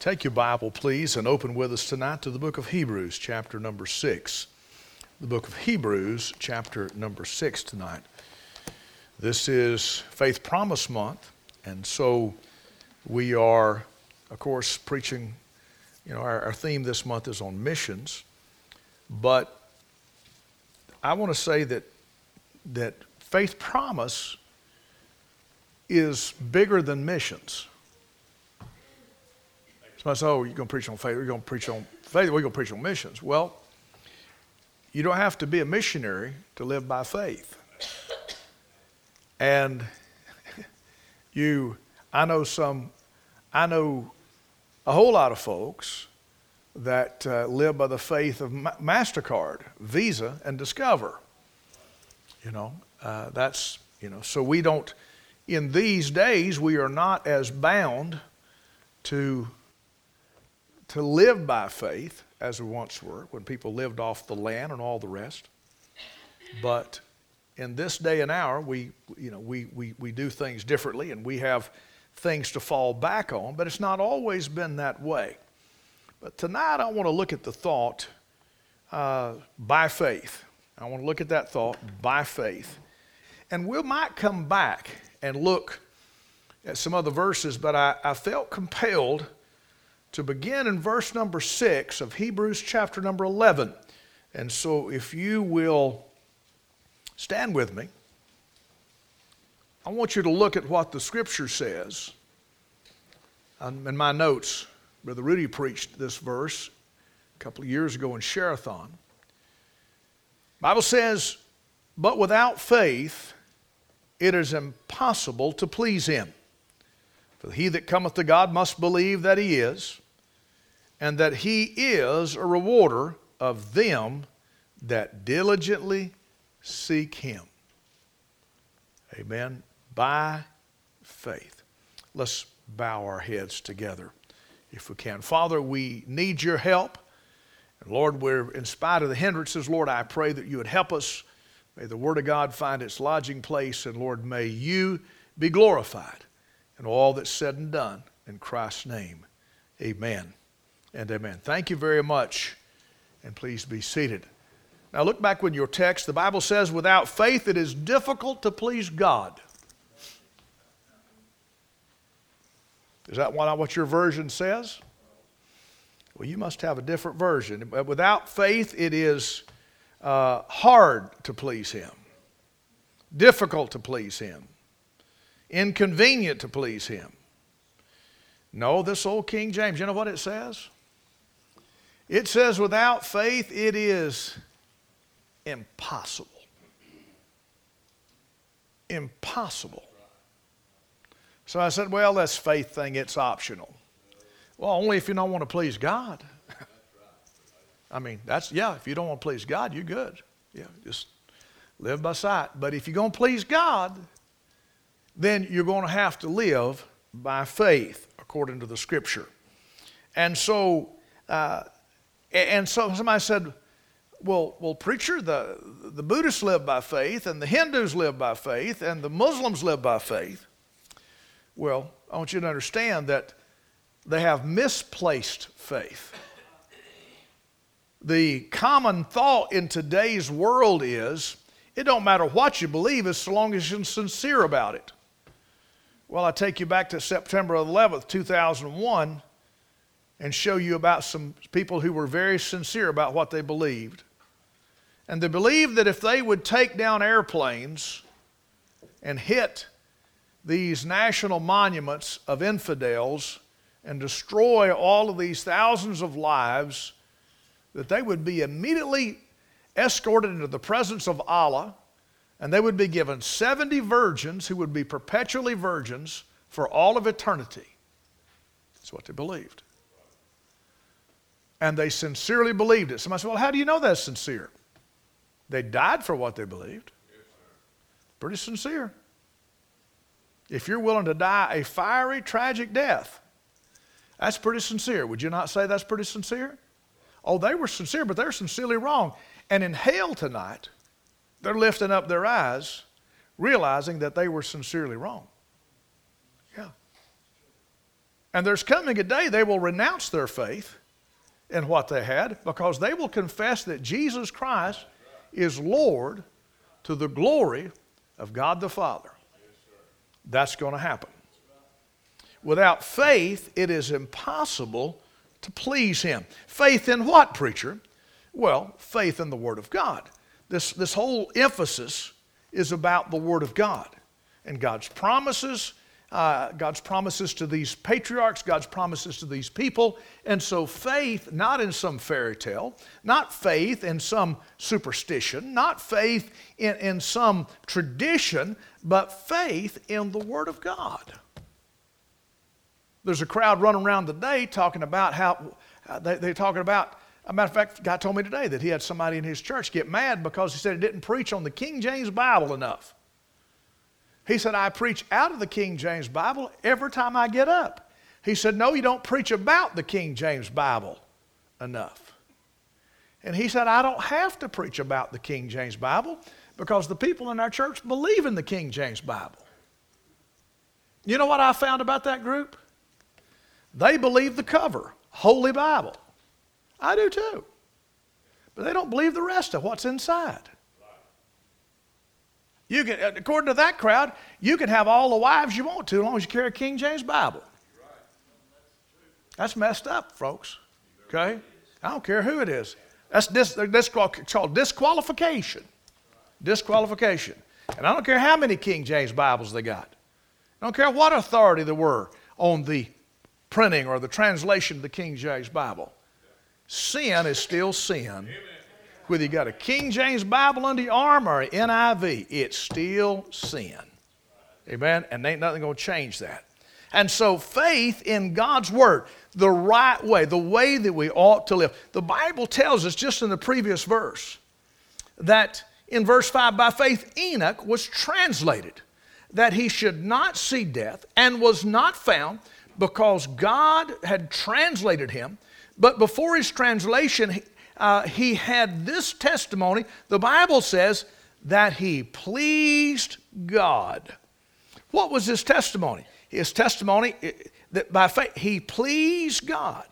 Take your Bible, please, and open with us tonight to the book of Hebrews, chapter number six. The book of Hebrews, chapter number six, tonight. This is Faith Promise Month, and so we are, of course, preaching. You know, our, our theme this month is on missions, but I want to say that that Faith Promise is bigger than missions. Somebody said, Oh, you're going to preach on faith. We're going to preach on faith. We're going to preach on missions. Well, you don't have to be a missionary to live by faith. And you, I know some, I know a whole lot of folks that uh, live by the faith of MasterCard, Visa, and Discover. You know, uh, that's, you know, so we don't, in these days, we are not as bound to to live by faith as we once were when people lived off the land and all the rest. But in this day and hour, we, you know, we, we, we do things differently and we have things to fall back on, but it's not always been that way. But tonight I want to look at the thought uh, by faith. I want to look at that thought by faith. And we might come back and look at some other verses, but I, I felt compelled to begin in verse number 6 of Hebrews chapter number 11. And so, if you will stand with me, I want you to look at what the scripture says. Um, in my notes, Brother Rudy preached this verse a couple of years ago in Sherathon. Bible says, But without faith, it is impossible to please him. For he that cometh to God must believe that he is, and that he is a rewarder of them that diligently seek him. Amen. By faith. Let's bow our heads together if we can. Father, we need your help. And Lord, we're in spite of the hindrances, Lord, I pray that you would help us. May the Word of God find its lodging place, and Lord, may you be glorified in all that's said and done. In Christ's name, amen and amen. Thank you very much, and please be seated. Now, look back with your text. The Bible says, without faith, it is difficult to please God. Is that not what your version says? Well, you must have a different version. Without faith, it is uh, hard to please Him, difficult to please Him, inconvenient to please Him. No, this old King James, you know what it says? It says, without faith, it is impossible. Impossible. So I said, well, that's faith thing, it's optional. Well, only if you don't want to please God. I mean, that's, yeah, if you don't want to please God, you're good. Yeah, just live by sight. But if you're going to please God, then you're going to have to live by faith, according to the scripture. And so, uh, and so somebody said, well, well, preacher, the, the Buddhists live by faith, and the Hindus live by faith, and the Muslims live by faith. Well, I want you to understand that they have misplaced faith. The common thought in today's world is it don't matter what you believe as long as you're sincere about it. Well, I take you back to September 11th, 2001 and show you about some people who were very sincere about what they believed. And they believed that if they would take down airplanes and hit these national monuments of infidels and destroy all of these thousands of lives, that they would be immediately escorted into the presence of Allah and they would be given 70 virgins who would be perpetually virgins for all of eternity. That's what they believed and they sincerely believed it. Somebody said, Well, how do you know that's sincere? They died for what they believed. Pretty sincere. If you're willing to die a fiery, tragic death, that's pretty sincere. Would you not say that's pretty sincere? Oh, they were sincere, but they're sincerely wrong. And in hell tonight, they're lifting up their eyes, realizing that they were sincerely wrong. Yeah. And there's coming a day they will renounce their faith in what they had because they will confess that Jesus Christ is Lord to the glory of God the Father. That's going to happen. Without faith, it is impossible to please Him. Faith in what, preacher? Well, faith in the Word of God. This, this whole emphasis is about the Word of God and God's promises, uh, God's promises to these patriarchs, God's promises to these people. And so, faith, not in some fairy tale, not faith in some superstition, not faith in, in some tradition, but faith in the Word of God. There's a crowd running around today talking about how uh, they, they're talking about. A matter of fact, guy told me today that he had somebody in his church get mad because he said he didn't preach on the King James Bible enough. He said, I preach out of the King James Bible every time I get up. He said, No, you don't preach about the King James Bible enough. And he said, I don't have to preach about the King James Bible because the people in our church believe in the King James Bible. You know what I found about that group? They believe the cover, Holy Bible. I do too. But they don't believe the rest of what's inside. You can, uh, according to that crowd, you can have all the wives you want to as long as you carry a King James Bible. That's messed up, folks. Okay? I don't care who it is. That's, dis, that's called disqualification. Disqualification. And I don't care how many King James Bibles they got. I don't care what authority there were on the printing or the translation of the King James Bible. Sin is still sin. Whether you got a King James Bible under your arm or an NIV, it's still sin. Amen? And ain't nothing going to change that. And so, faith in God's Word, the right way, the way that we ought to live. The Bible tells us just in the previous verse that in verse 5, by faith, Enoch was translated that he should not see death and was not found because God had translated him. But before his translation, uh, he had this testimony. The Bible says that he pleased God. What was his testimony? His testimony that by faith, he pleased God.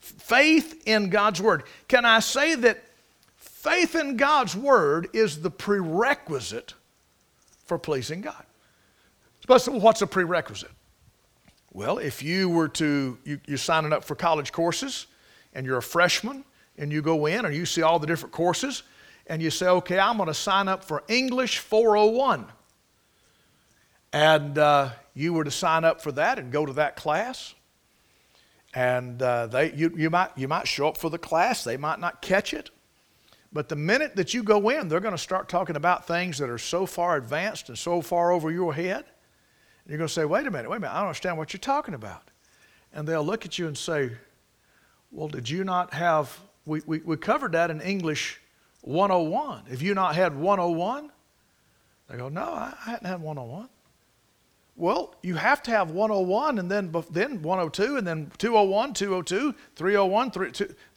Faith in God's Word. Can I say that faith in God's Word is the prerequisite for pleasing God? What's a prerequisite? Well, if you were to, you, you're signing up for college courses and you're a freshman and you go in and you see all the different courses and you say, okay, I'm going to sign up for English 401. And uh, you were to sign up for that and go to that class. And uh, they, you, you, might, you might show up for the class, they might not catch it. But the minute that you go in, they're going to start talking about things that are so far advanced and so far over your head. And you're going to say, wait a minute, wait a minute, I don't understand what you're talking about. And they'll look at you and say, well, did you not have we, we, we covered that in English 101. Have you not had 101? They go, No, I, I hadn't had 101. Well, you have to have 101 and then, then 102 and then 201, 202, 301,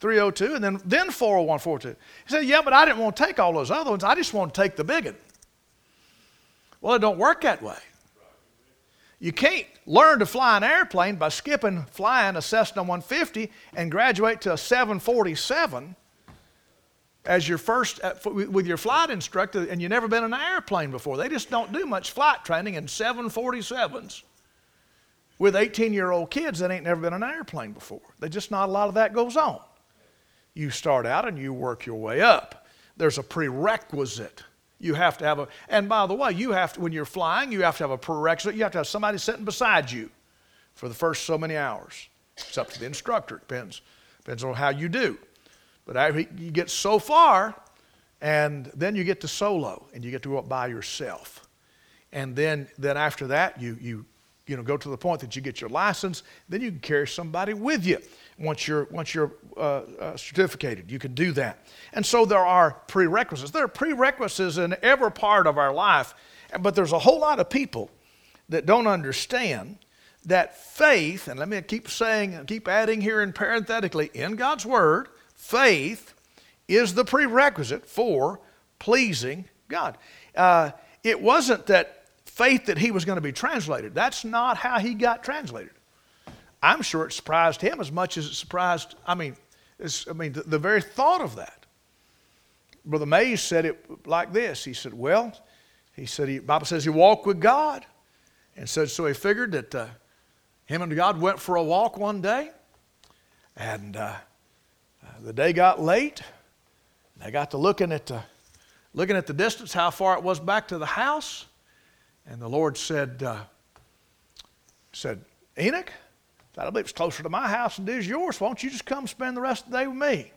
302, and then, then 401, 402. He said, Yeah, but I didn't want to take all those other ones. I just want to take the big one. Well, it don't work that way. You can't learn to fly an airplane by skipping flying a Cessna 150 and graduate to a 747 as your first uh, with your flight instructor and you've never been in an airplane before. They just don't do much flight training in 747s with 18 year old kids that ain't never been in an airplane before. There's just not a lot of that goes on. You start out and you work your way up. There's a prerequisite you have to have a, and by the way, you have to, when you're flying, you have to have a prerequisite. You have to have somebody sitting beside you for the first so many hours. It's up to the instructor. It depends, depends on how you do. But I, you get so far, and then you get to solo, and you get to go up by yourself. And then, then after that, you, you, you know, go to the point that you get your license. Then you can carry somebody with you once you're, once you're uh, uh, certificated. You can do that. And so there are prerequisites. There are prerequisites in every part of our life, but there's a whole lot of people that don't understand that faith, and let me keep saying, keep adding here and parenthetically, in God's Word, faith is the prerequisite for pleasing God. Uh, it wasn't that faith that he was going to be translated. That's not how he got translated. I'm sure it surprised him as much as it surprised, I mean, I mean, the, the, very thought of that. Brother Mays said it like this. He said, Well, he said, he, Bible says he walked with God. And said, so he figured that uh, him and God went for a walk one day. And uh, the day got late. They got to looking at, the, looking at the distance, how far it was back to the house. And the Lord said, uh, said Enoch, believe it's closer to my house than it is yours. Why don't you just come spend the rest of the day with me?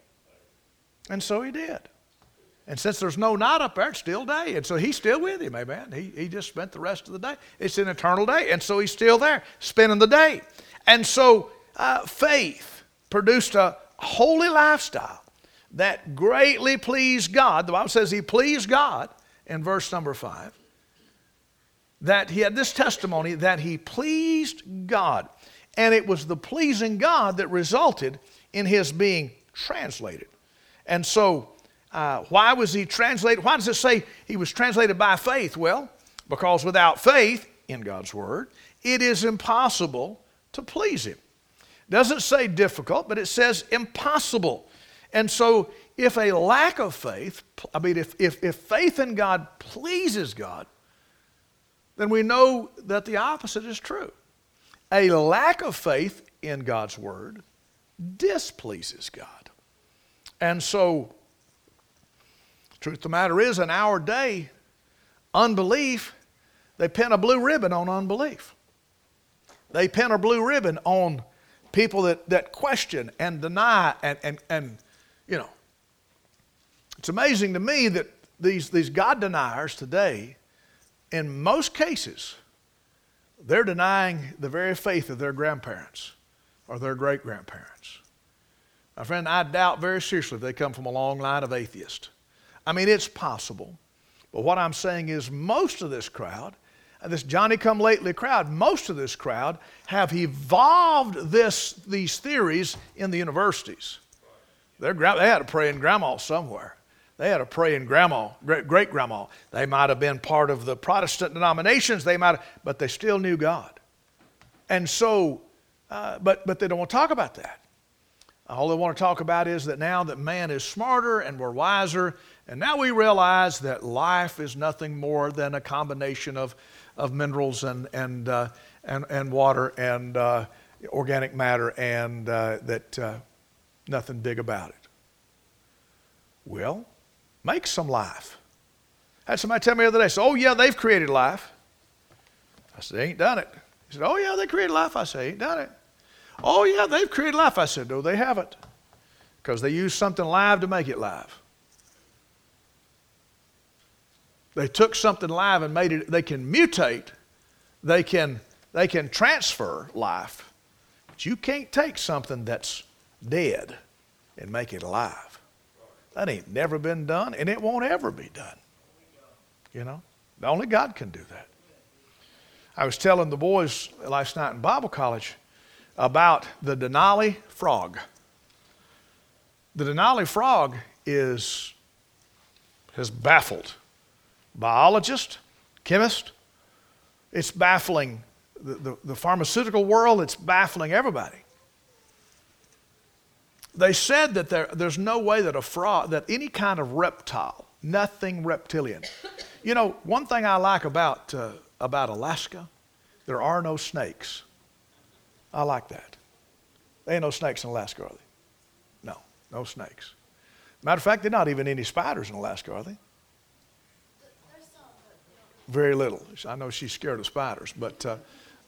And so he did. And since there's no night up there, it's still day. And so he's still with him, amen. He, he just spent the rest of the day. It's an eternal day. And so he's still there, spending the day. And so uh, faith produced a holy lifestyle that greatly pleased God. The Bible says he pleased God in verse number five. That he had this testimony that he pleased God. And it was the pleasing God that resulted in his being translated. And so, uh, why was he translated? Why does it say he was translated by faith? Well, because without faith in God's Word, it is impossible to please Him. Doesn't say difficult, but it says impossible. And so, if a lack of faith, I mean, if, if, if faith in God pleases God, then we know that the opposite is true. A lack of faith in God's Word displeases God. And so, truth of the matter is, in our day, unbelief, they pin a blue ribbon on unbelief. They pin a blue ribbon on people that, that question and deny and, and, and, you know. It's amazing to me that these, these God deniers today, in most cases, they're denying the very faith of their grandparents or their great grandparents. My friend, I doubt very seriously if they come from a long line of atheists. I mean, it's possible. But what I'm saying is, most of this crowd, this Johnny come lately crowd, most of this crowd have evolved this, these theories in the universities. Their, they had a praying grandma somewhere. They had a praying grandma, great grandma. They might have been part of the Protestant denominations, they might have, but they still knew God. And so, uh, but, but they don't want to talk about that. All they want to talk about is that now that man is smarter and we're wiser, and now we realize that life is nothing more than a combination of, of minerals and, and, uh, and, and water and uh, organic matter, and uh, that uh, nothing big about it. Well, Make some life. I had somebody tell me the other day, said, Oh, yeah, they've created life. I said, They ain't done it. He said, Oh, yeah, they created life. I said, Ain't done it. Oh, yeah, they've created life. I said, No, they haven't. Because they used something live to make it live. They took something live and made it, they can mutate, they can, they can transfer life. But you can't take something that's dead and make it alive. That ain't never been done, and it won't ever be done. You know? Only God can do that. I was telling the boys last night in Bible college about the Denali frog. The Denali frog is has baffled biologists, chemists. It's baffling the, the, the pharmaceutical world, it's baffling everybody. They said that there, there's no way that a frog, that any kind of reptile, nothing reptilian. You know, one thing I like about, uh, about Alaska, there are no snakes. I like that. There ain't no snakes in Alaska, are they? No, no snakes. Matter of fact, there are not even any spiders in Alaska, are they? Very little. I know she's scared of spiders, but uh,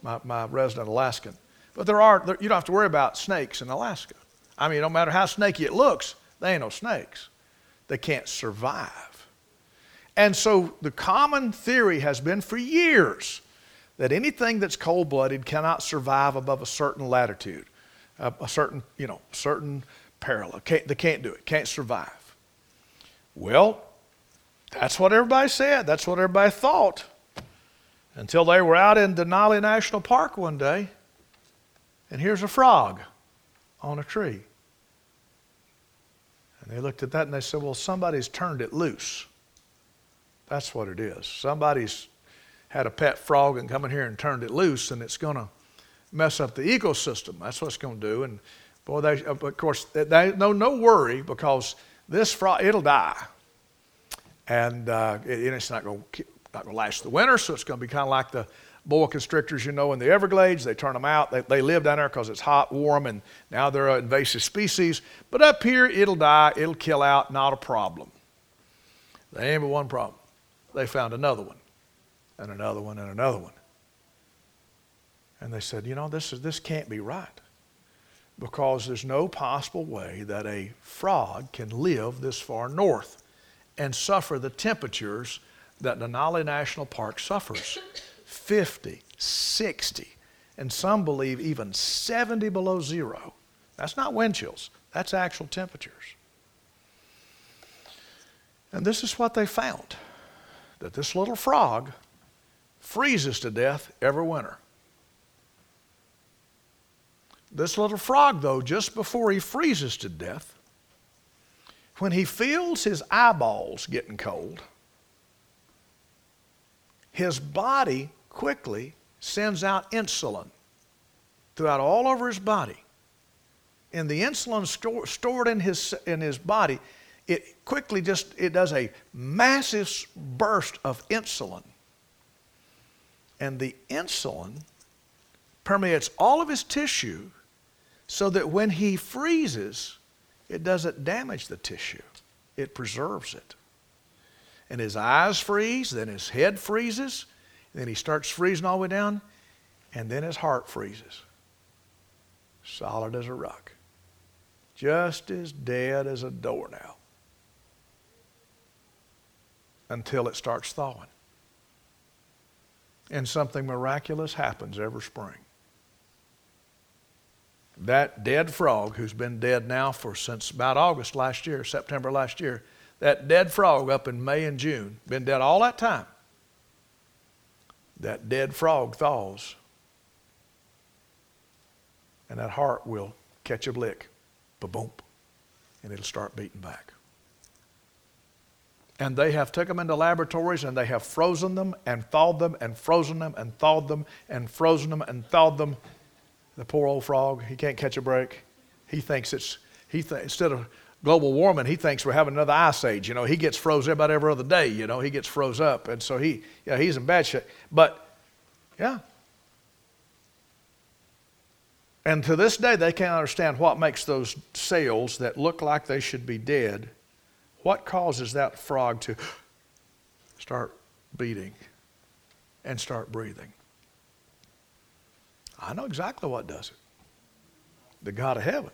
my, my resident Alaskan. But there are, there, you don't have to worry about snakes in Alaska. I mean, no matter how snaky it looks, they ain't no snakes. They can't survive. And so the common theory has been for years that anything that's cold blooded cannot survive above a certain latitude, a, a certain, you know, certain parallel. Can't, they can't do it, can't survive. Well, that's what everybody said. That's what everybody thought. Until they were out in Denali National Park one day, and here's a frog on a tree. And they looked at that and they said, Well, somebody's turned it loose. That's what it is. Somebody's had a pet frog and come in here and turned it loose, and it's going to mess up the ecosystem. That's what it's going to do. And boy, they, of course, they, no, no worry because this frog, it'll die. And uh, it, it's not going to not going to last the winter, so it's going to be kind of like the boa constrictors, you know, in the Everglades. They turn them out. They, they live down there because it's hot, warm, and now they're an invasive species. But up here, it'll die, it'll kill out, not a problem. They ain't but one problem. They found another one, and another one, and another one. And they said, you know, this, is, this can't be right because there's no possible way that a frog can live this far north and suffer the temperatures that Denali National Park suffers 50, 60, and some believe even 70 below zero. That's not wind chills, that's actual temperatures. And this is what they found that this little frog freezes to death every winter. This little frog, though, just before he freezes to death, when he feels his eyeballs getting cold, his body quickly sends out insulin throughout all over his body. And the insulin store, stored in his, in his body, it quickly just it does a massive burst of insulin. And the insulin permeates all of his tissue so that when he freezes, it doesn't damage the tissue, it preserves it. And his eyes freeze, then his head freezes, then he starts freezing all the way down, and then his heart freezes. Solid as a rock. Just as dead as a doornail. Until it starts thawing. And something miraculous happens every spring. That dead frog, who's been dead now for since about August last year, September last year, that dead frog up in May and June, been dead all that time, that dead frog thaws. And that heart will catch a blick, ba-boom, and it'll start beating back. And they have took them into laboratories and they have frozen them and thawed them and frozen them and thawed them and frozen them and thawed them. The poor old frog, he can't catch a break. He thinks it's, he th- instead of global warming, he thinks we're having another ice age. You know, he gets froze about every other day. You know, he gets froze up, and so he, yeah, he's in bad shape. But, yeah. And to this day, they can't understand what makes those cells that look like they should be dead. What causes that frog to start beating and start breathing? I know exactly what does it. The God of heaven.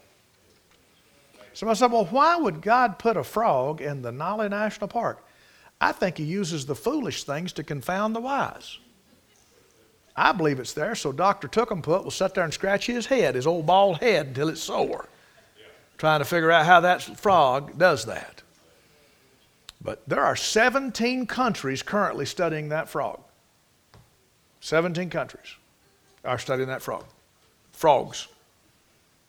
Somebody said, well, why would God put a frog in the Denali National Park? I think he uses the foolish things to confound the wise. I believe it's there so Dr. Tookenput will sit there and scratch his head, his old bald head, until it's sore, trying to figure out how that frog does that. But there are 17 countries currently studying that frog. 17 countries are studying that frog. Frogs.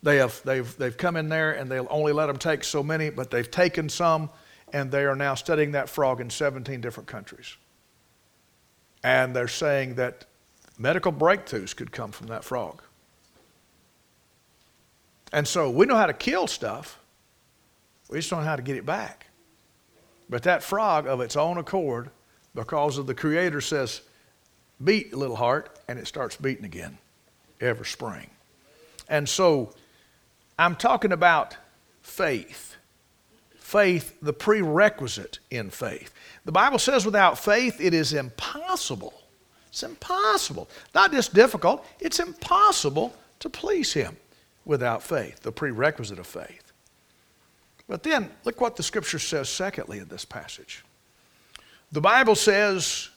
They have, they've, they've come in there and they'll only let them take so many, but they've taken some and they are now studying that frog in 17 different countries. And they're saying that medical breakthroughs could come from that frog. And so we know how to kill stuff, we just don't know how to get it back. But that frog, of its own accord, because of the Creator, says, beat, little heart, and it starts beating again every spring. And so I'm talking about faith. Faith, the prerequisite in faith. The Bible says without faith it is impossible. It's impossible. Not just difficult, it's impossible to please Him without faith, the prerequisite of faith. But then, look what the Scripture says, secondly, in this passage. The Bible says,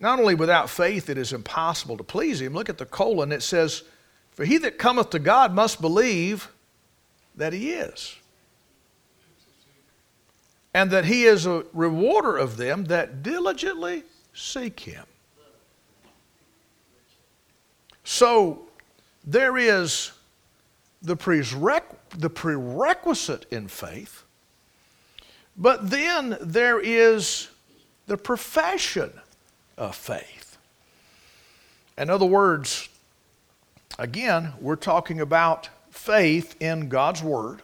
not only without faith it is impossible to please Him, look at the colon, it says, for he that cometh to God must believe that he is, and that he is a rewarder of them that diligently seek him. So there is the, prerequisite in faith, but then there is the profession of faith. In other words, again, we're talking about faith in God's Word.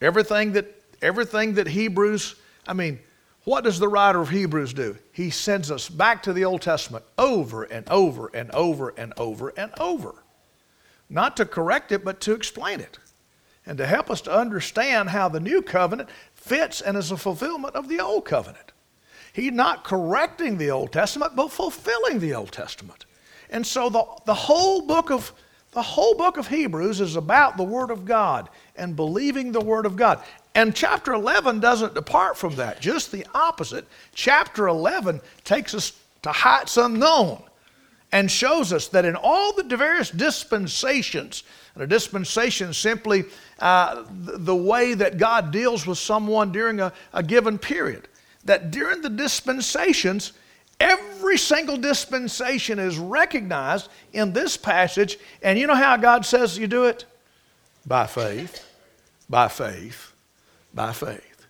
Everything that, everything that Hebrews, I mean, what does the writer of Hebrews do? He sends us back to the Old Testament over and over and over and over and over. Not to correct it, but to explain it. And to help us to understand how the new covenant fits and is a fulfillment of the old covenant. He's not correcting the Old Testament, but fulfilling the Old Testament. And so the, the whole book of the whole book of Hebrews is about the Word of God and believing the Word of God. And chapter 11 doesn't depart from that, just the opposite. Chapter 11 takes us to heights unknown and shows us that in all the various dispensations, and a dispensation is simply uh, the way that God deals with someone during a, a given period, that during the dispensations, Every single dispensation is recognized in this passage. And you know how God says you do it? By faith, by faith, by faith.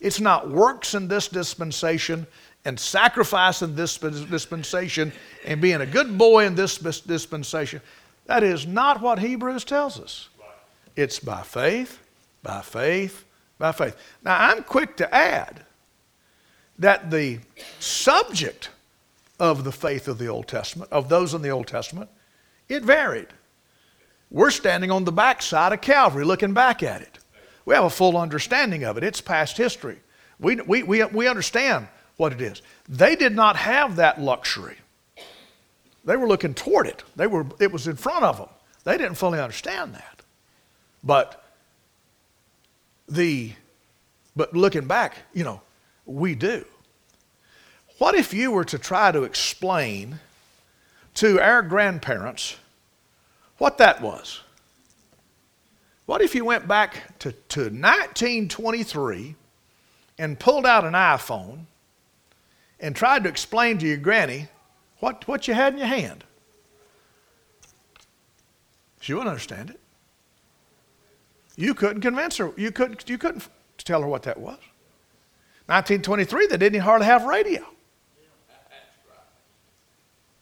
It's not works in this dispensation and sacrifice in this dispensation and being a good boy in this dispensation. That is not what Hebrews tells us. It's by faith, by faith, by faith. Now, I'm quick to add that the subject of the faith of the Old Testament, of those in the Old Testament, it varied. We're standing on the backside of Calvary looking back at it. We have a full understanding of it. It's past history. We, we, we, we understand what it is. They did not have that luxury. They were looking toward it. They were, it was in front of them. They didn't fully understand that. But the but looking back, you know, we do. What if you were to try to explain to our grandparents what that was? What if you went back to, to 1923 and pulled out an iPhone and tried to explain to your granny what, what you had in your hand? She wouldn't understand it. You couldn't convince her. You couldn't, you couldn't tell her what that was. 1923, they didn't hardly have radio.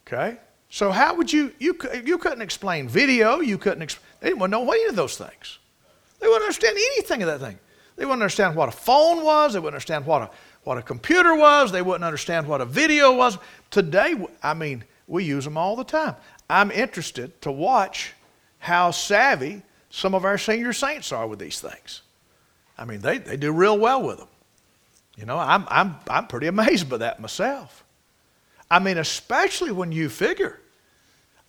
Okay? So how would you, you, you couldn't explain video, you couldn't, exp- they didn't know any of those things. They wouldn't understand anything of that thing. They wouldn't understand what a phone was, they wouldn't understand what a, what a computer was, they wouldn't understand what a video was. Today, I mean, we use them all the time. I'm interested to watch how savvy some of our senior saints are with these things. I mean, they, they do real well with them. You know, I'm, I'm, I'm pretty amazed by that myself. I mean, especially when you figure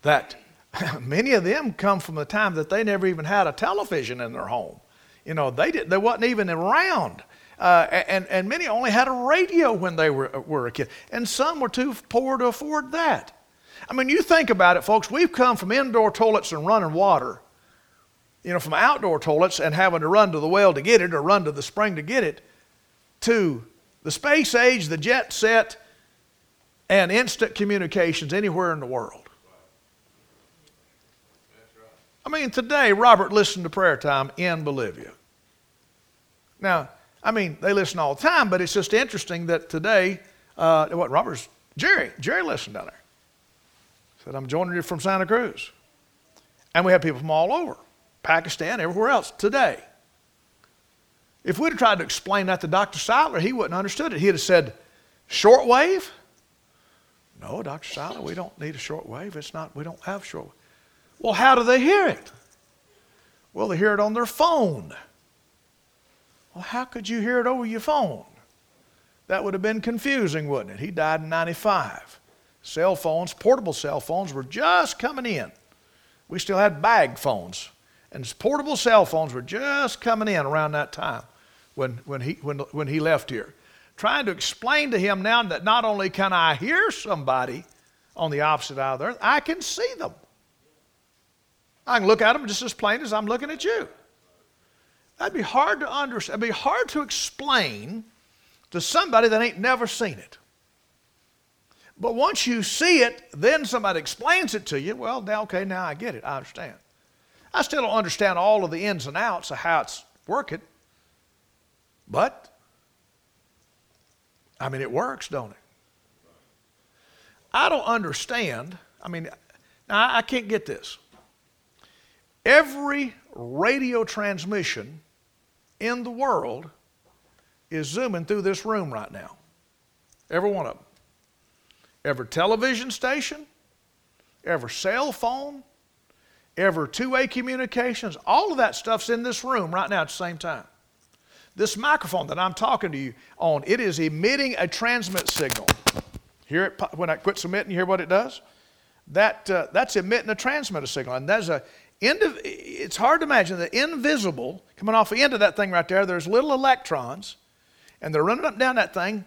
that many of them come from the time that they never even had a television in their home. You know, they, did, they wasn't even around. Uh, and, and many only had a radio when they were, were a kid. And some were too poor to afford that. I mean, you think about it, folks. We've come from indoor toilets and running water, you know, from outdoor toilets and having to run to the well to get it or run to the spring to get it, to the space age, the jet set, and instant communications anywhere in the world. I mean, today, Robert listened to prayer time in Bolivia. Now, I mean, they listen all the time, but it's just interesting that today, uh, what Robert's, Jerry, Jerry listened down there. Said, I'm joining you from Santa Cruz. And we have people from all over, Pakistan, everywhere else today. If we'd have tried to explain that to Dr. Seiler, he wouldn't have understood it. He'd have said, shortwave? No, Dr. Seiler, we don't need a shortwave. It's not, we don't have shortwave. Well, how do they hear it? Well, they hear it on their phone. Well, how could you hear it over your phone? That would have been confusing, wouldn't it? He died in 95. Cell phones, portable cell phones, were just coming in. We still had bag phones, and portable cell phones were just coming in around that time when, when, he, when, when he left here trying to explain to him now that not only can I hear somebody on the opposite side of the earth, I can see them. I can look at them just as plain as I'm looking at you. That'd be hard to understand. It'd be hard to explain to somebody that ain't never seen it. But once you see it, then somebody explains it to you. Well, now, okay, now I get it. I understand. I still don't understand all of the ins and outs of how it's working, but I mean, it works, don't it? I don't understand. I mean, I, can't get this. Every radio transmission in the world is zooming through this room right now. Every one of them. Every television station, every cell phone, every two way communications, all of that stuff's in this room right now at the same time. This microphone that I'm talking to you on, it is emitting a transmit signal. Hear it when I quit emitting, you hear what it does? That, uh, that's emitting a transmitter signal. And there's a, it's hard to imagine the invisible coming off the end of that thing right there, there's little electrons, and they're running up and down that thing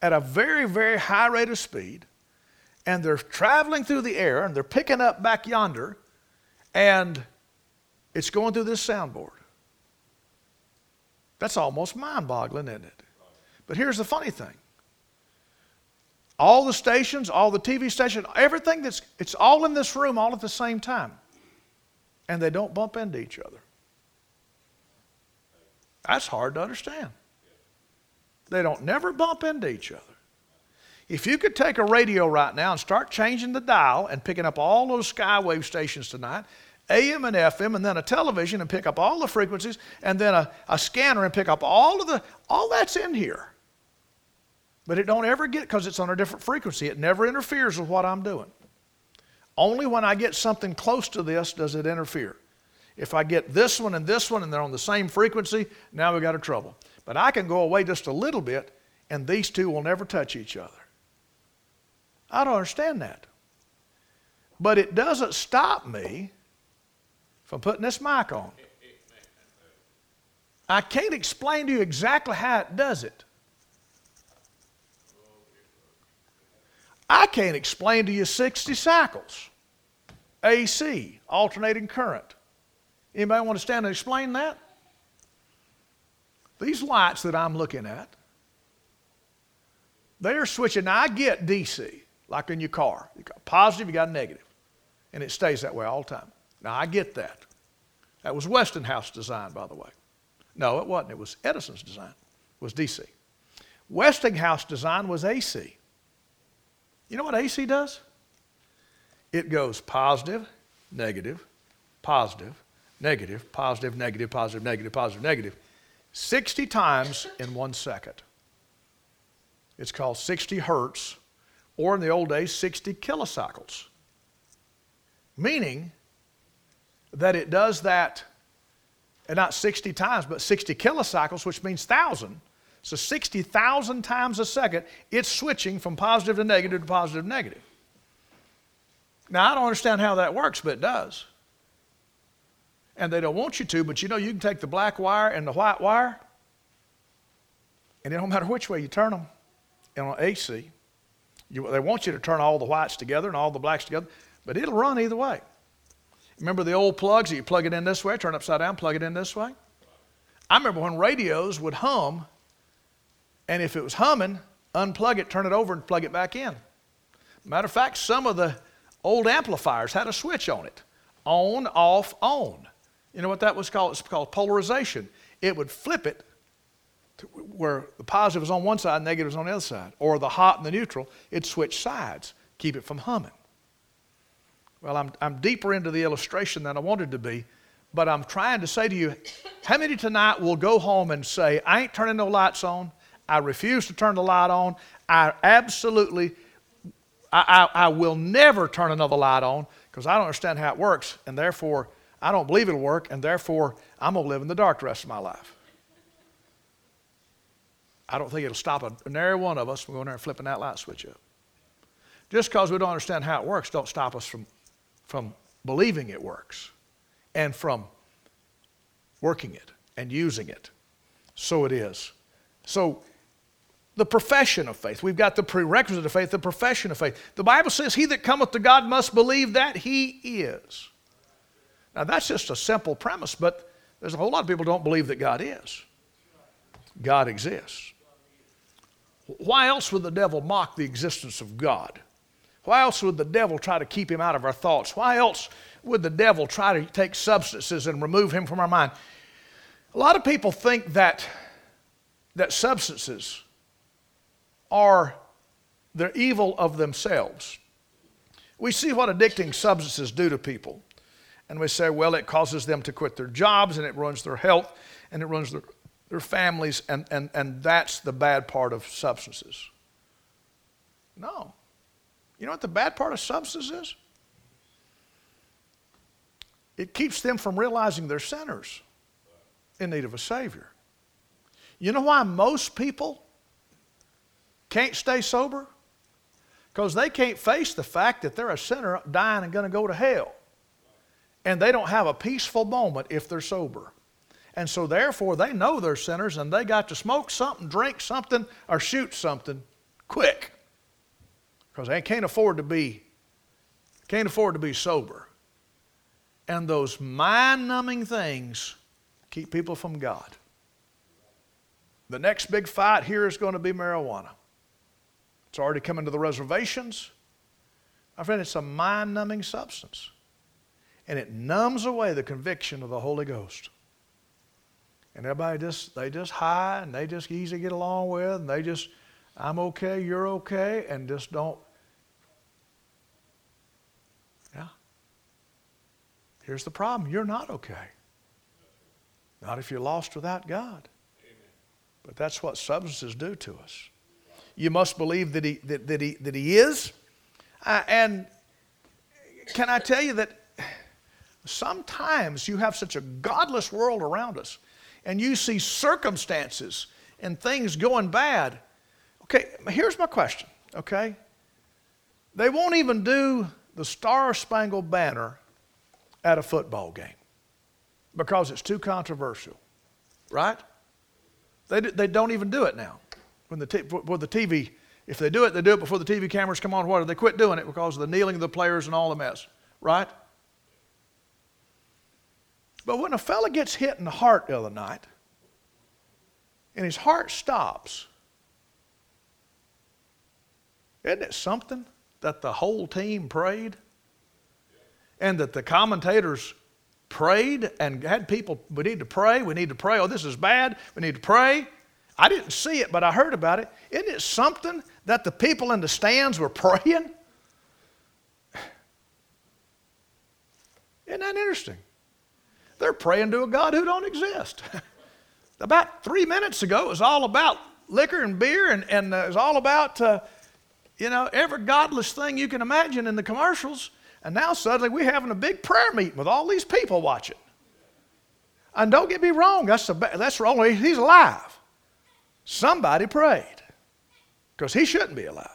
at a very, very high rate of speed, and they're traveling through the air, and they're picking up back yonder, and it's going through this soundboard. That's almost mind boggling, isn't it? But here's the funny thing all the stations, all the TV stations, everything that's, it's all in this room all at the same time. And they don't bump into each other. That's hard to understand. They don't never bump into each other. If you could take a radio right now and start changing the dial and picking up all those skywave stations tonight, AM and FM, and then a television and pick up all the frequencies, and then a, a scanner and pick up all of the, all that's in here. But it don't ever get, because it's on a different frequency, it never interferes with what I'm doing. Only when I get something close to this does it interfere. If I get this one and this one and they're on the same frequency, now we got a trouble. But I can go away just a little bit and these two will never touch each other. I don't understand that. But it doesn't stop me from putting this mic on. I can't explain to you exactly how it does it. I can't explain to you 60 cycles, AC, alternating current. Anybody want to stand and explain that? These lights that I'm looking at, they are switching. Now, I get DC, like in your car. You got positive, you got. And it stays that way all the time. Now, I get that. That was Westinghouse design, by the way. No, it wasn't. It was Edison's design. It was DC. Westinghouse design was AC. You know what AC does? It goes positive, negative, positive, negative, positive, negative, positive, negative, positive, negative, 60 times in one second. It's called 60 hertz, or in the old days, 60 kilocycles. Meaning that it does that, and not 60 times, but 60 kilocycles, which means 1,000 so 60,000 times a second, it's switching from positive to negative to positive to negative. Now, I don't understand how that works, but it does. And they don't want you to, but you know, you can take the black wire and the white wire, and it don't matter which way you turn them. And on AC, you, they want you to turn all the whites together and all the blacks together, but it'll run either way. Remember the old plugs? that You plug it in this way, turn upside down, plug it in this way. I remember when radios would hum and if it was humming, unplug it, turn it over, and plug it back in. Matter of fact, some of the old amplifiers had a switch on it on, off, on. You know what that was called? It's called polarization. It would flip it where the positive was on one side, negative was on the other side. Or the hot and the neutral, it'd switch sides, keep it from humming. Well, I'm, I'm deeper into the illustration than I wanted to be, but I'm trying to say to you how many tonight will go home and say, I ain't turning no lights on, I refuse to turn the light on. I absolutely, I, I, I will never turn another light on because I don't understand how it works, and therefore I don't believe it'll work, and therefore I'm going to live in the dark the rest of my life. I don't think it'll stop a nary one of us from going there and flipping that light switch up. Just because we don't understand how it works, don't stop us from, from believing it works and from working it and using it. So it is. So the profession of faith. We've got the prerequisite of faith, the profession of faith. The Bible says, He that cometh to God must believe that He is. Now, that's just a simple premise, but there's a whole lot of people don't believe that God is. God exists. Why else would the devil mock the existence of God? Why else would the devil try to keep him out of our thoughts? Why else would the devil try to take substances and remove him from our mind? A lot of people think that, that substances are the evil of themselves. We see what addicting substances do to people. And we say, well, it causes them to quit their jobs and it ruins their health and it ruins their, their families, and, and, and that's the bad part of substances. No. You know what the bad part of substances is? It keeps them from realizing they're sinners in need of a Savior. You know why most people can't stay sober? Because they can't face the fact that they're a sinner dying and going to go to hell. And they don't have a peaceful moment if they're sober. And so, therefore, they know they're sinners and they got to smoke something, drink something, or shoot something quick. Because they can't afford to be, can't afford to be sober. And those mind numbing things keep people from God. The next big fight here is going to be marijuana. It's already coming to the reservations. My friend, it's a mind numbing substance. And it numbs away the conviction of the Holy Ghost. And everybody just, they just high and they just easy to get along with and they just, I'm okay, you're okay, and just don't. Here's the problem you're not okay. Not if you're lost without God. But that's what substances do to us. You must believe that He, that, that he, that he is. Uh, and can I tell you that sometimes you have such a godless world around us and you see circumstances and things going bad. Okay, here's my question, okay? They won't even do the Star Spangled Banner at a football game because it's too controversial, right? They, they don't even do it now. When the, t- for the TV, if they do it, they do it before the TV cameras come on. What? do They quit doing it because of the kneeling of the players and all the mess, right? But when a fella gets hit in the heart the other night, and his heart stops, isn't it something that the whole team prayed? And that the commentators prayed and had people, we need to pray, we need to pray, oh, this is bad, we need to pray. I didn't see it, but I heard about it. Isn't it something that the people in the stands were praying? Isn't that interesting? They're praying to a God who don't exist. about three minutes ago, it was all about liquor and beer, and, and uh, it was all about, uh, you know, every godless thing you can imagine in the commercials. And now suddenly we're having a big prayer meeting with all these people watching. And don't get me wrong, that's, the, that's wrong. He's alive. Somebody prayed because he shouldn't be alive.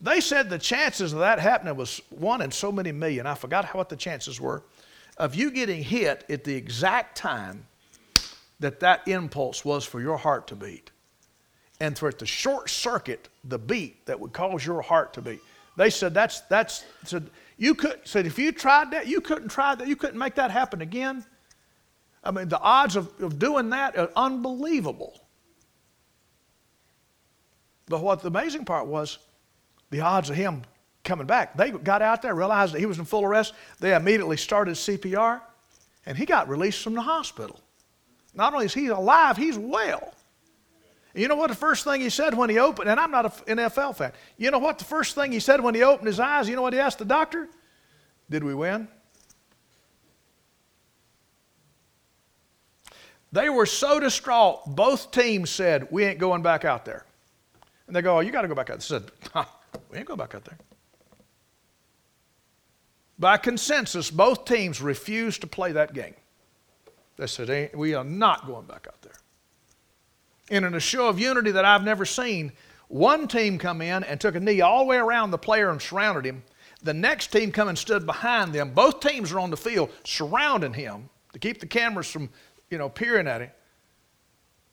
They said the chances of that happening was one in so many million. I forgot what the chances were of you getting hit at the exact time that that impulse was for your heart to beat. And for it to short circuit the beat that would cause your heart to beat. They said that's that's said you could said if you tried that, you couldn't try that, you couldn't make that happen again. I mean, the odds of, of doing that are unbelievable. But what the amazing part was, the odds of him coming back, they got out there, realized that he was in full arrest. They immediately started CPR, and he got released from the hospital. Not only is he alive, he's well. You know what the first thing he said when he opened, and I'm not an NFL fan. You know what the first thing he said when he opened his eyes? You know what he asked the doctor? Did we win? They were so distraught, both teams said, We ain't going back out there. And they go, Oh, you got to go back out. They said, We ain't going back out there. By consensus, both teams refused to play that game. They said, We are not going back out there and in a show of unity that I've never seen, one team come in and took a knee all the way around the player and surrounded him. The next team come and stood behind them. Both teams are on the field surrounding him to keep the cameras from, you know, peering at him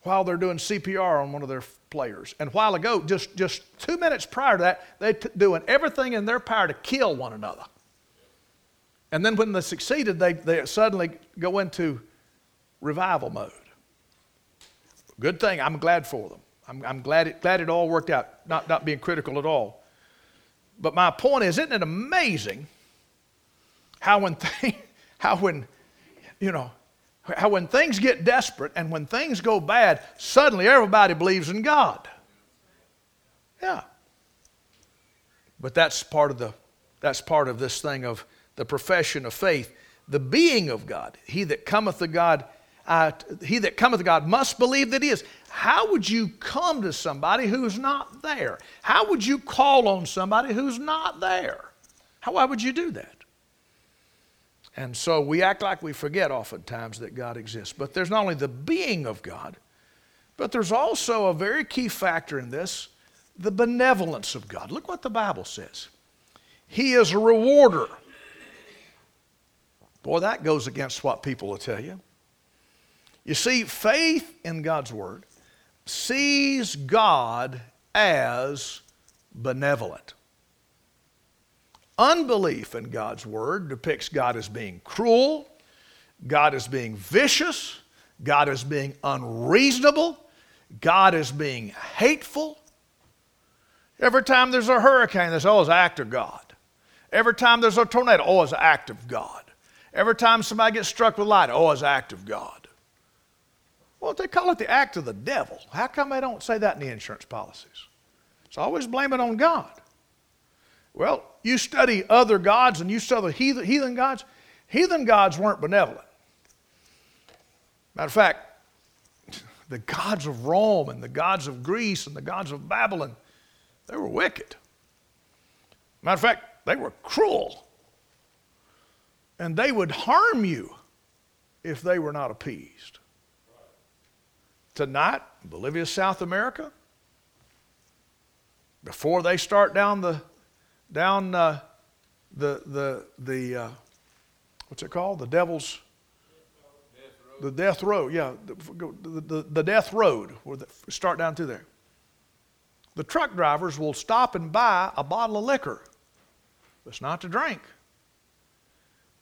while they're doing CPR on one of their players. And a while ago, just, just two minutes prior to that, they t- doing everything in their power to kill one another. And then when they succeeded, they, they suddenly go into revival mode. Good thing. I'm glad for them. I'm, I'm glad, it, glad it all worked out, not, not being critical at all. But my point is, isn't it amazing how when, th- how when, you know, how when things get desperate and when things go bad, suddenly everybody believes in God. Yeah. But that's part of the that's part of this thing of the profession of faith the being of God. He that cometh to God, uh, he that cometh to God must believe that he is. How would you come to somebody who's not there? How would you call on somebody who's not there? How, why would you do that? And so we act like we forget oftentimes that God exists. But there's not only the being of God, but there's also a very key factor in this the benevolence of God. Look what the Bible says He is a rewarder. Boy, that goes against what people will tell you. You see, faith in God's Word sees God as benevolent. Unbelief in God's Word depicts God as being cruel, God as being vicious, God as being unreasonable, God as being hateful. Every time there's a hurricane, there's always an act of God. Every time there's a tornado, always an act of God. Every time somebody gets struck with light, always an act of God. Well, they call it the act of the devil. How come they don't say that in the insurance policies? It's always blame it on God. Well, you study other gods and you study heathen, heathen gods. Heathen gods weren't benevolent. Matter of fact, the gods of Rome and the gods of Greece and the gods of Babylon, they were wicked. Matter of fact, they were cruel. And they would harm you if they were not appeased. Tonight, Bolivia, South America, before they start down the down uh, the the the uh, what's it called? The devil's the death road. Yeah, the, the, the death road. Where the, start down through there. The truck drivers will stop and buy a bottle of liquor. It's not to drink.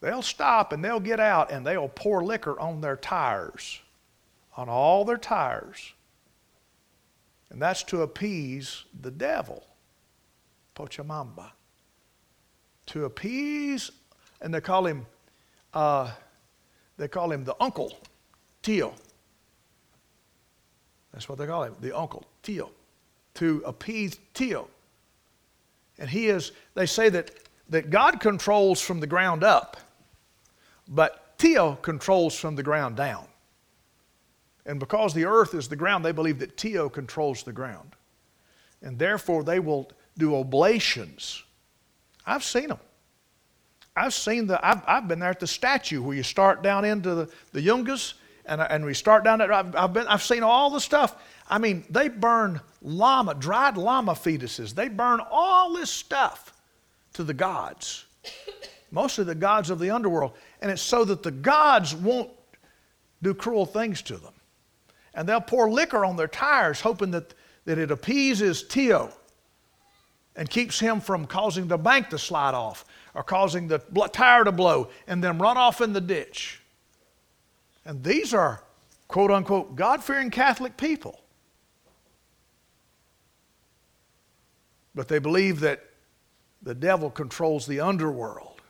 They'll stop and they'll get out and they'll pour liquor on their tires, on all their tires. And that's to appease the devil, Pochamamba. To appease, and they call him, uh, they call him the uncle, Tio. That's what they call him, the uncle, Tio. To appease Tio. And he is, they say that, that God controls from the ground up, but Tio controls from the ground down. And because the earth is the ground, they believe that Tio controls the ground. And therefore, they will do oblations. I've seen them. I've seen the, I've, I've been there at the statue where you start down into the, the Yungas and, and we start down there. I've, I've, been, I've seen all the stuff. I mean, they burn llama, dried llama fetuses. They burn all this stuff to the gods, mostly the gods of the underworld. And it's so that the gods won't do cruel things to them. And they'll pour liquor on their tires, hoping that, that it appeases Tio and keeps him from causing the bank to slide off or causing the tire to blow and then run off in the ditch. And these are quote unquote God fearing Catholic people. But they believe that the devil controls the underworld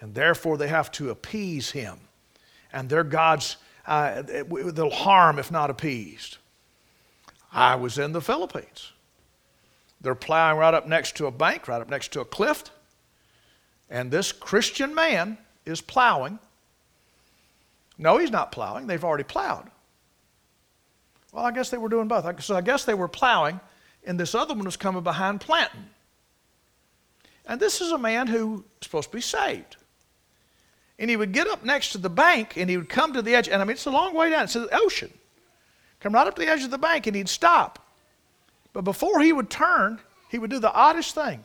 and therefore they have to appease him. And their gods, uh, they'll harm if not appeased. I was in the Philippines. They're plowing right up next to a bank, right up next to a cliff. And this Christian man is plowing. No, he's not plowing. They've already plowed. Well, I guess they were doing both. So I guess they were plowing, and this other one was coming behind planting. And this is a man who's supposed to be saved. And he would get up next to the bank and he would come to the edge. And I mean, it's a long way down. It's the ocean. Come right up to the edge of the bank and he'd stop. But before he would turn, he would do the oddest thing.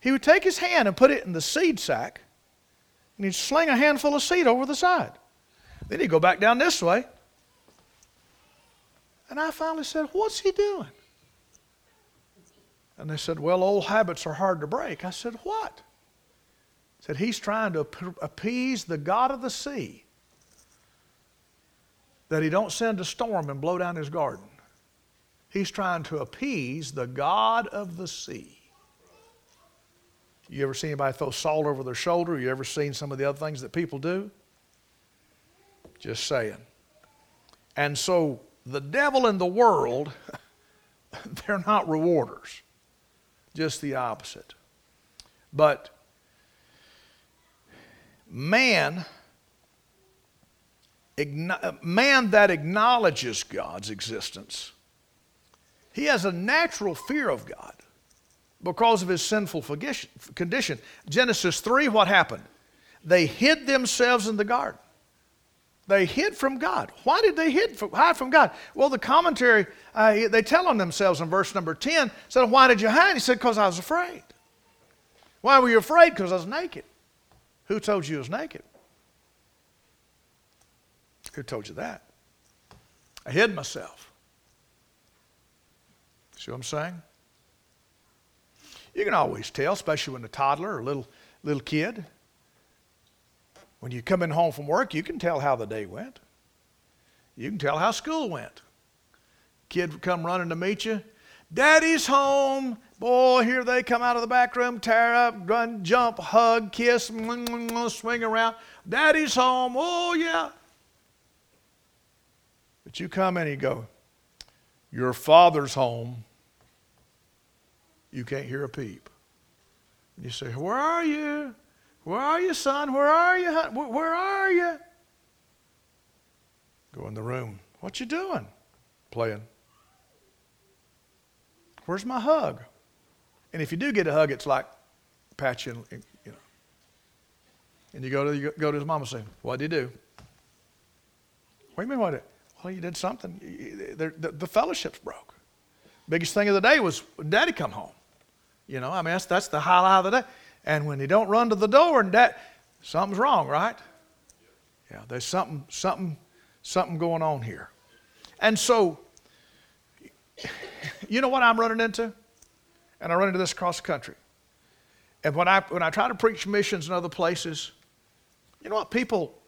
He would take his hand and put it in the seed sack, and he'd sling a handful of seed over the side. Then he'd go back down this way. And I finally said, What's he doing? And they said, Well, old habits are hard to break. I said, What? Said, He's trying to appease the God of the sea that he don't send a storm and blow down his garden. He's trying to appease the God of the sea. You ever see anybody throw salt over their shoulder? You ever seen some of the other things that people do? Just saying. And so the devil and the world, they're not rewarders, just the opposite. But man, man that acknowledges God's existence, he has a natural fear of God because of his sinful condition. Genesis 3, what happened? They hid themselves in the garden. They hid from God. Why did they hide from God? Well, the commentary, uh, they tell on themselves in verse number 10, said, Why did you hide? He said, Because I was afraid. Why were you afraid? Because I was naked. Who told you I was naked? Who told you that? I hid myself. See what I'm saying? You can always tell, especially when a toddler or a little, little kid, when you come in home from work, you can tell how the day went. You can tell how school went. Kid would come running to meet you. Daddy's home. Boy, here they come out of the back room, tear up, run, jump, hug, kiss, swing around. Daddy's home. Oh, yeah. But you come and you go, Your father's home. You can't hear a peep. You say, Where are you? Where are you, son? Where are you? Where are you? Go in the room. What you doing? Playing. Where's my hug? And if you do get a hug, it's like pat you, you know. And you go to you go to his mama and say, "What did you do?" What do you mean? What? Did, well, you did something. The, the, the fellowship's broke. Biggest thing of the day was Daddy come home. You know, I mean that's that's the highlight of the day. And when they don't run to the door and that, something's wrong, right? Yeah, there's something, something, something going on here. And so, you know what I'm running into? And I run into this across the country. And when I, when I try to preach missions in other places, you know what? People,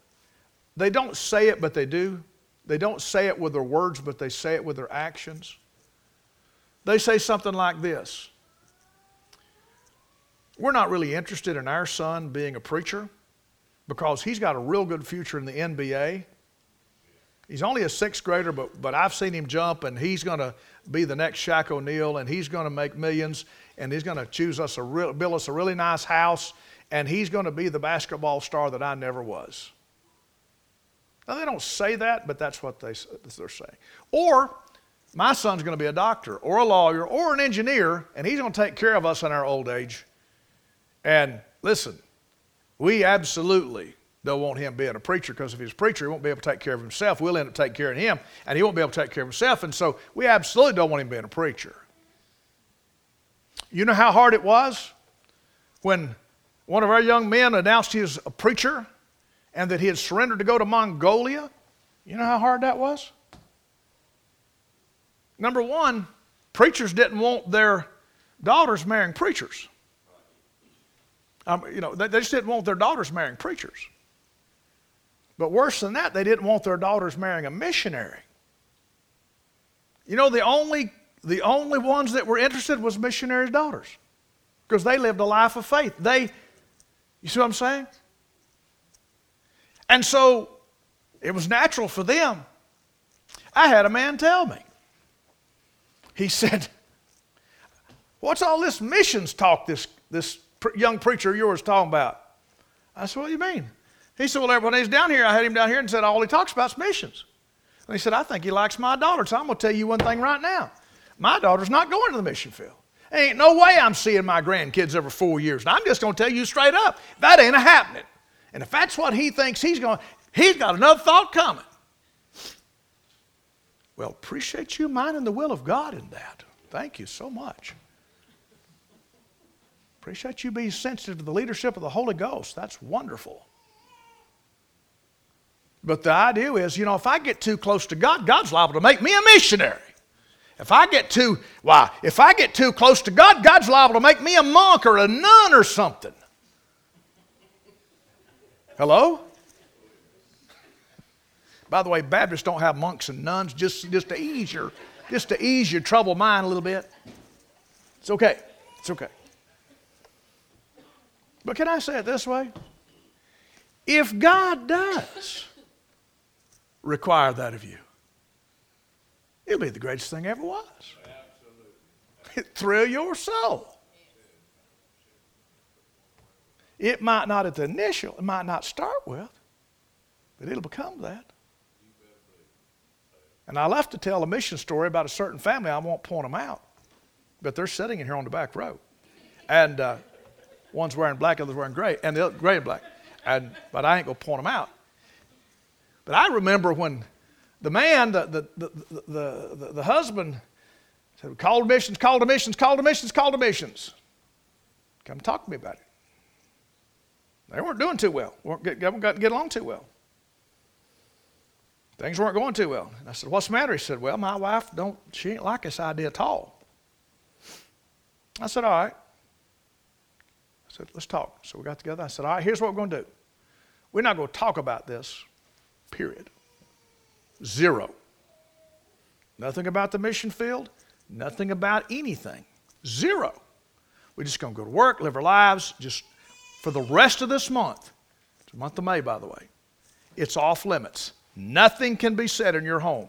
they don't say it, but they do. They don't say it with their words, but they say it with their actions. They say something like this we're not really interested in our son being a preacher because he's got a real good future in the NBA. He's only a sixth grader, but, but I've seen him jump, and he's going to be the next Shaq O'Neal, and he's going to make millions, and he's going to choose us a real, build us a really nice house, and he's going to be the basketball star that I never was. Now, they don't say that, but that's what they, they're saying. Or, my son's going to be a doctor, or a lawyer, or an engineer, and he's going to take care of us in our old age. And listen, we absolutely don't want him being a preacher because if he's a preacher, he won't be able to take care of himself. We'll end up taking care of him, and he won't be able to take care of himself. And so we absolutely don't want him being a preacher. You know how hard it was when one of our young men announced he was a preacher and that he had surrendered to go to Mongolia? You know how hard that was? Number one, preachers didn't want their daughters marrying preachers. Um, you know, they, they just didn't want their daughters marrying preachers. But worse than that, they didn't want their daughters marrying a missionary. You know, the only, the only ones that were interested was missionaries' daughters because they lived a life of faith. They, you see what I'm saying? And so it was natural for them. I had a man tell me. He said, What's all this missions talk this, this young preacher of yours talking about? I said, What do you mean? He said, Well, when he's down here, I had him down here and said, All he talks about is missions. And he said, I think he likes my daughter. So I'm going to tell you one thing right now. My daughter's not going to the mission field. Ain't no way I'm seeing my grandkids every four years. And I'm just going to tell you straight up, that ain't happening. And if that's what he thinks he's going, he's got another thought coming. Well, appreciate you minding the will of God in that. Thank you so much. Appreciate you being sensitive to the leadership of the Holy Ghost. That's wonderful. But the idea is, you know, if I get too close to God, God's liable to make me a missionary. If I get too, why, if I get too close to God, God's liable to make me a monk or a nun or something. Hello? By the way, Baptists don't have monks and nuns just, just to ease your just to ease your troubled mind a little bit. It's okay. It's okay. But can I say it this way? If God does require that of you, it'll be the greatest thing ever was. It thrill your soul. It might not at the initial, it might not start with, but it'll become that. And I love to tell a mission story about a certain family. I won't point them out, but they're sitting in here on the back row, and uh, one's wearing black, other's wearing gray, and the other, gray and black. And but I ain't gonna point them out. But I remember when the man, the the the the, the, husband, said, "Call missions, call to missions, call to missions, call to missions." Come talk to me about it. They weren't doing too well. weren't get, got get along too well. Things weren't going too well. And I said, What's the matter? He said, Well, my wife don't she ain't like this idea at all. I said, All right. I said, Let's talk. So we got together. I said, All right, here's what we're going to do. We're not going to talk about this, period. Zero. Nothing about the mission field, nothing about anything. Zero. We're just going to go to work, live our lives, just for the rest of this month. It's the month of May, by the way. It's off limits. Nothing can be said in your home.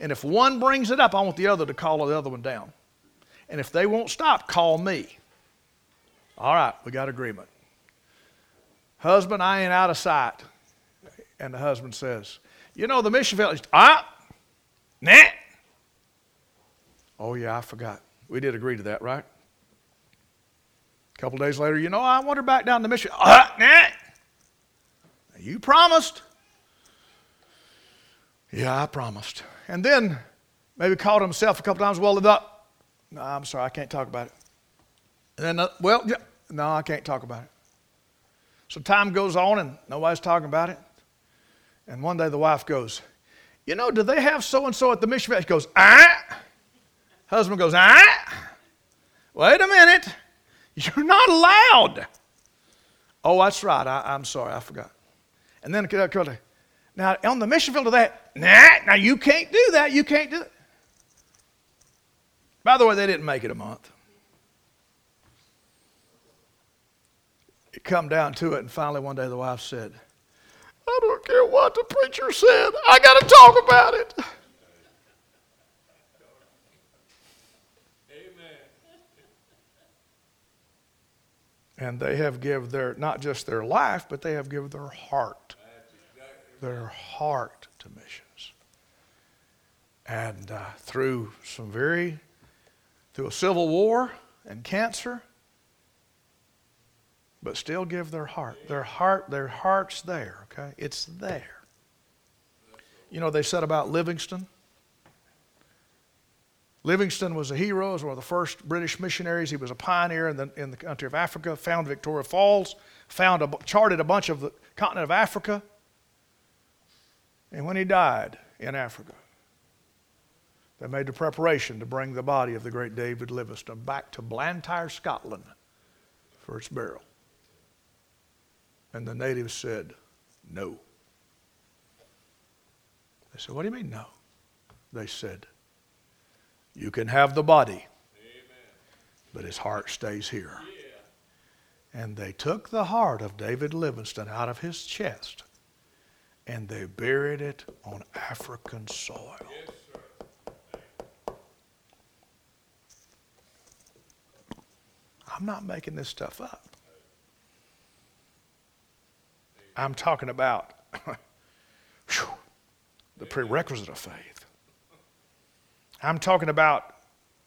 And if one brings it up, I want the other to call the other one down. And if they won't stop, call me. All right, we got agreement. Husband, I ain't out of sight. And the husband says, You know, the mission field, ah, nah. Oh, yeah, I forgot. We did agree to that, right? A couple days later, you know, I wandered back down the mission. Ah, nah. You promised. Yeah, I promised. And then maybe called himself a couple times. Well, the, no, I'm sorry, I can't talk about it. And then, uh, well, yeah, no, I can't talk about it. So time goes on and nobody's talking about it. And one day the wife goes, You know, do they have so and so at the mission? He goes, Ah. Husband goes, Ah. Wait a minute. You're not allowed. Oh, that's right. I, am sorry. I forgot. And then, now, on the mission field of that, nah, now you can't do that. You can't do it. By the way, they didn't make it a month. It come down to it, and finally one day the wife said, I don't care what the preacher said. I got to talk about it. Amen. And they have given their, not just their life, but they have given their heart their heart to missions. And uh, through some very, through a civil war and cancer, but still give their heart. Their heart, their heart's there, okay? It's there. You know, they said about Livingstone. Livingstone was a hero, he was one of the first British missionaries. He was a pioneer in the, in the country of Africa, found Victoria Falls, found a, charted a bunch of the continent of Africa. And when he died in Africa, they made the preparation to bring the body of the great David Livingstone back to Blantyre, Scotland for its burial. And the natives said, No. They said, What do you mean, no? They said, You can have the body, but his heart stays here. And they took the heart of David Livingstone out of his chest and they buried it on African soil. I'm not making this stuff up. I'm talking about the prerequisite of faith. I'm talking about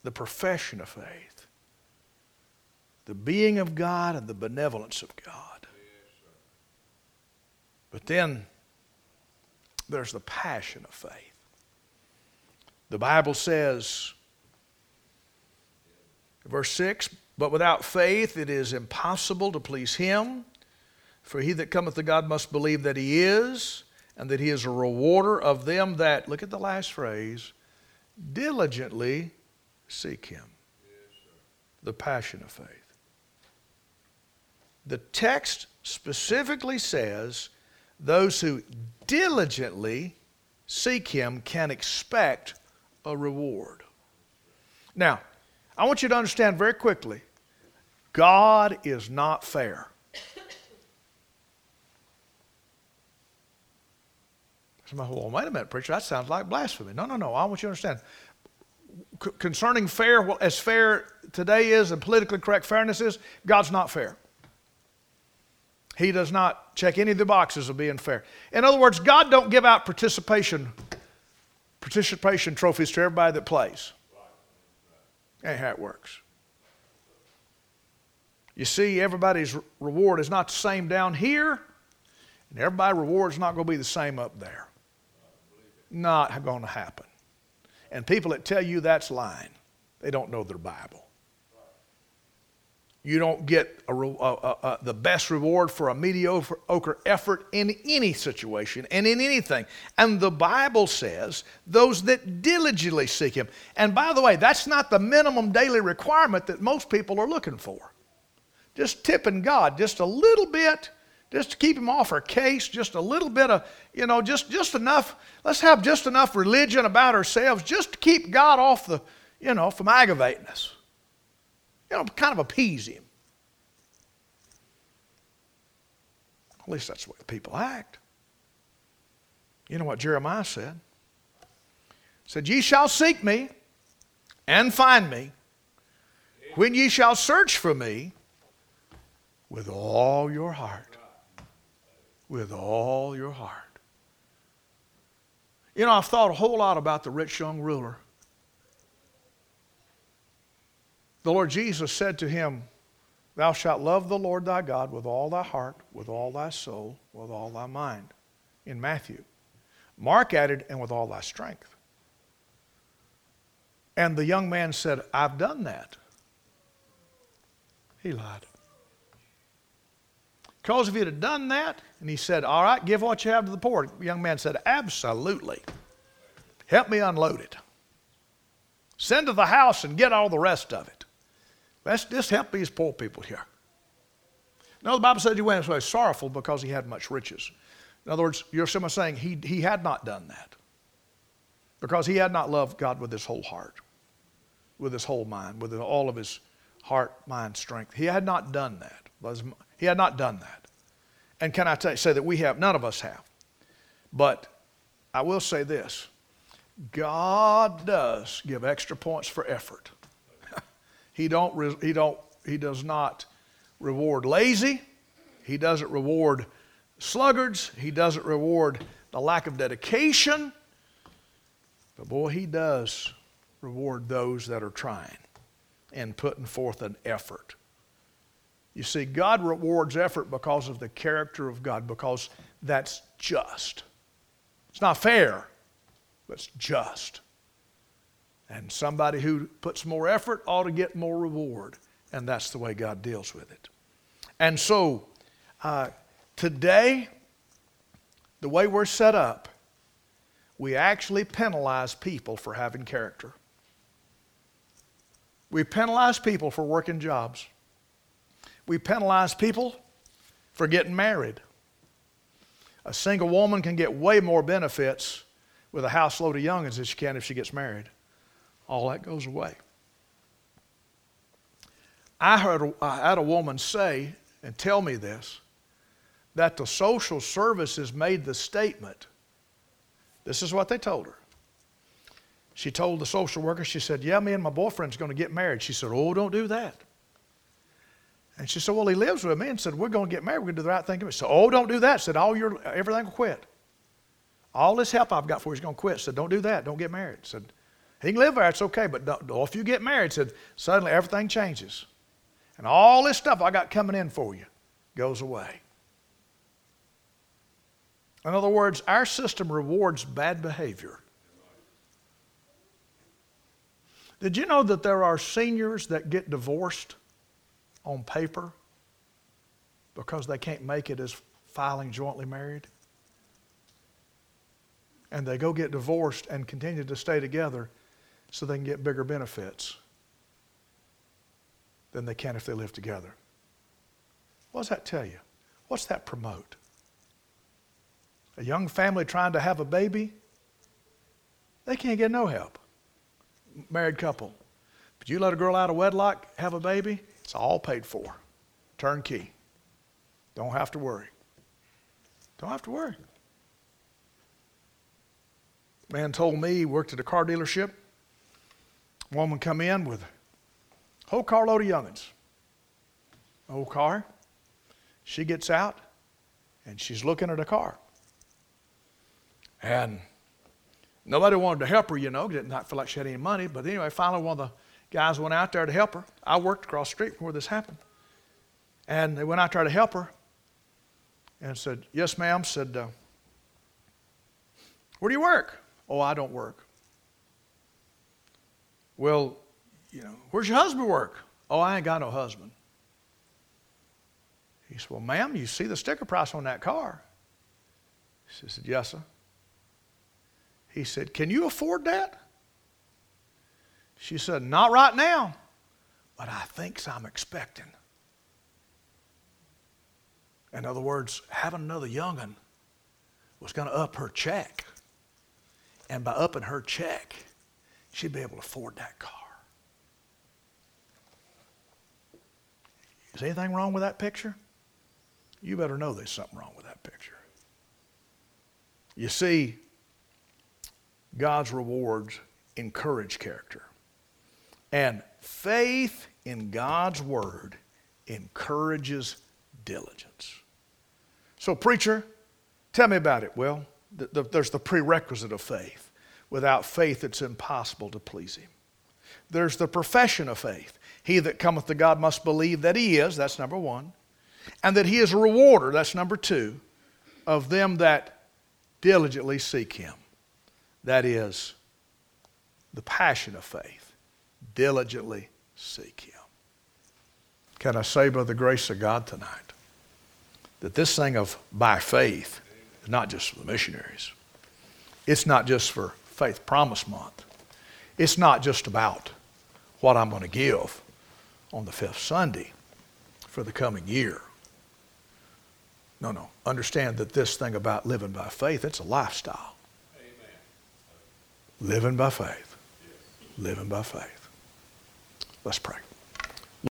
the profession of faith, the being of God and the benevolence of God. But then there's the passion of faith. The Bible says, verse 6 But without faith it is impossible to please Him. For he that cometh to God must believe that He is, and that He is a rewarder of them that, look at the last phrase, diligently seek Him. the passion of faith. The text specifically says those who diligently seek Him can expect a reward. Now, I want you to understand very quickly God is not fair. Somebody, well, wait a minute, preacher, that sounds like blasphemy. No, no, no. I want you to understand. C- concerning fair, well, as fair today is and politically correct fairness is, God's not fair. He does not check any of the boxes of being fair. In other words, God don't give out participation participation trophies to everybody that plays. Ain't how it works. You see, everybody's reward is not the same down here, and everybody's reward is not going to be the same up there. Not going to happen. And people that tell you that's lying, they don't know their Bible. You don't get a, a, a, the best reward for a mediocre effort in any situation and in anything. And the Bible says, those that diligently seek Him. And by the way, that's not the minimum daily requirement that most people are looking for. Just tipping God just a little bit, just to keep Him off our case, just a little bit of, you know, just, just enough. Let's have just enough religion about ourselves just to keep God off the, you know, from aggravating us you know, kind of appease him. At least that's the way people act. You know what Jeremiah said? He said, Ye shall seek me and find me when ye shall search for me with all your heart. With all your heart. You know, I've thought a whole lot about the rich young ruler. The Lord Jesus said to him, Thou shalt love the Lord thy God with all thy heart, with all thy soul, with all thy mind. In Matthew. Mark added, and with all thy strength. And the young man said, I've done that. He lied. Because if he'd have done that, and he said, All right, give what you have to the poor, the young man said, Absolutely. Help me unload it. Send to the house and get all the rest of it. Let's just help these poor people here. No, the Bible said he went away sorrowful because he had much riches. In other words, you're someone saying he, he had not done that because he had not loved God with his whole heart, with his whole mind, with all of his heart, mind, strength. He had not done that. He had not done that. And can I say that we have? None of us have. But I will say this God does give extra points for effort. He, don't, he, don't, he does not reward lazy. He doesn't reward sluggards. He doesn't reward the lack of dedication. But boy, he does reward those that are trying and putting forth an effort. You see, God rewards effort because of the character of God, because that's just. It's not fair, but it's just. And somebody who puts more effort ought to get more reward. And that's the way God deals with it. And so, uh, today, the way we're set up, we actually penalize people for having character. We penalize people for working jobs. We penalize people for getting married. A single woman can get way more benefits with a house load of youngins than she can if she gets married all that goes away. I, heard, I had a woman say and tell me this that the social services made the statement. This is what they told her. She told the social worker, she said, Yeah, me and my boyfriend's going to get married. She said, Oh, don't do that. And she said, Well, he lives with me and said, We're going to get married. We're going to do the right thing. She said, Oh, don't do that. Said, All your everything will quit. All this help I've got for you is going to quit. Said, Don't do that. Don't get married. Said, he can live there, it's okay, but if you get married, said suddenly everything changes. And all this stuff I got coming in for you goes away. In other words, our system rewards bad behavior. Did you know that there are seniors that get divorced on paper because they can't make it as filing jointly married? And they go get divorced and continue to stay together so they can get bigger benefits than they can if they live together. What does that tell you? What's that promote? A young family trying to have a baby, they can't get no help. Married couple. But you let a girl out of wedlock have a baby, it's all paid for. Turnkey. Don't have to worry. Don't have to worry. Man told me he worked at a car dealership woman come in with a whole carload of youngins. Old car. She gets out. and she's looking at a car. And nobody wanted to help her, you know, did not feel like she had any money. But anyway, finally, one of the guys went out there to help her. I worked across the street from where this happened. And they went out there to help her and said, Yes, ma'am. Said, uh, Where do you work? Oh, I don't work. Well, you know, where's your husband work? Oh, I ain't got no husband. He said, Well, ma'am, you see the sticker price on that car? She said, Yes, sir. He said, Can you afford that? She said, Not right now, but I thinks I'm expecting. In other words, having another young'un was going to up her check. And by upping her check, she'd be able to afford that car. Is anything wrong with that picture? You better know there's something wrong with that picture. You see, God's rewards encourage character. And faith in God's word encourages diligence. So, preacher, tell me about it. Well, the, the, there's the prerequisite of faith. Without faith, it's impossible to please Him. There's the profession of faith. He that cometh to God must believe that He is, that's number one, and that He is a rewarder, that's number two, of them that diligently seek Him. That is the passion of faith. Diligently seek Him. Can I say, by the grace of God tonight, that this thing of by faith is not just for the missionaries, it's not just for Faith Promise Month, it's not just about what I'm going to give on the fifth Sunday for the coming year. No, no. Understand that this thing about living by faith, it's a lifestyle. Amen. Living by faith. Living by faith. Let's pray.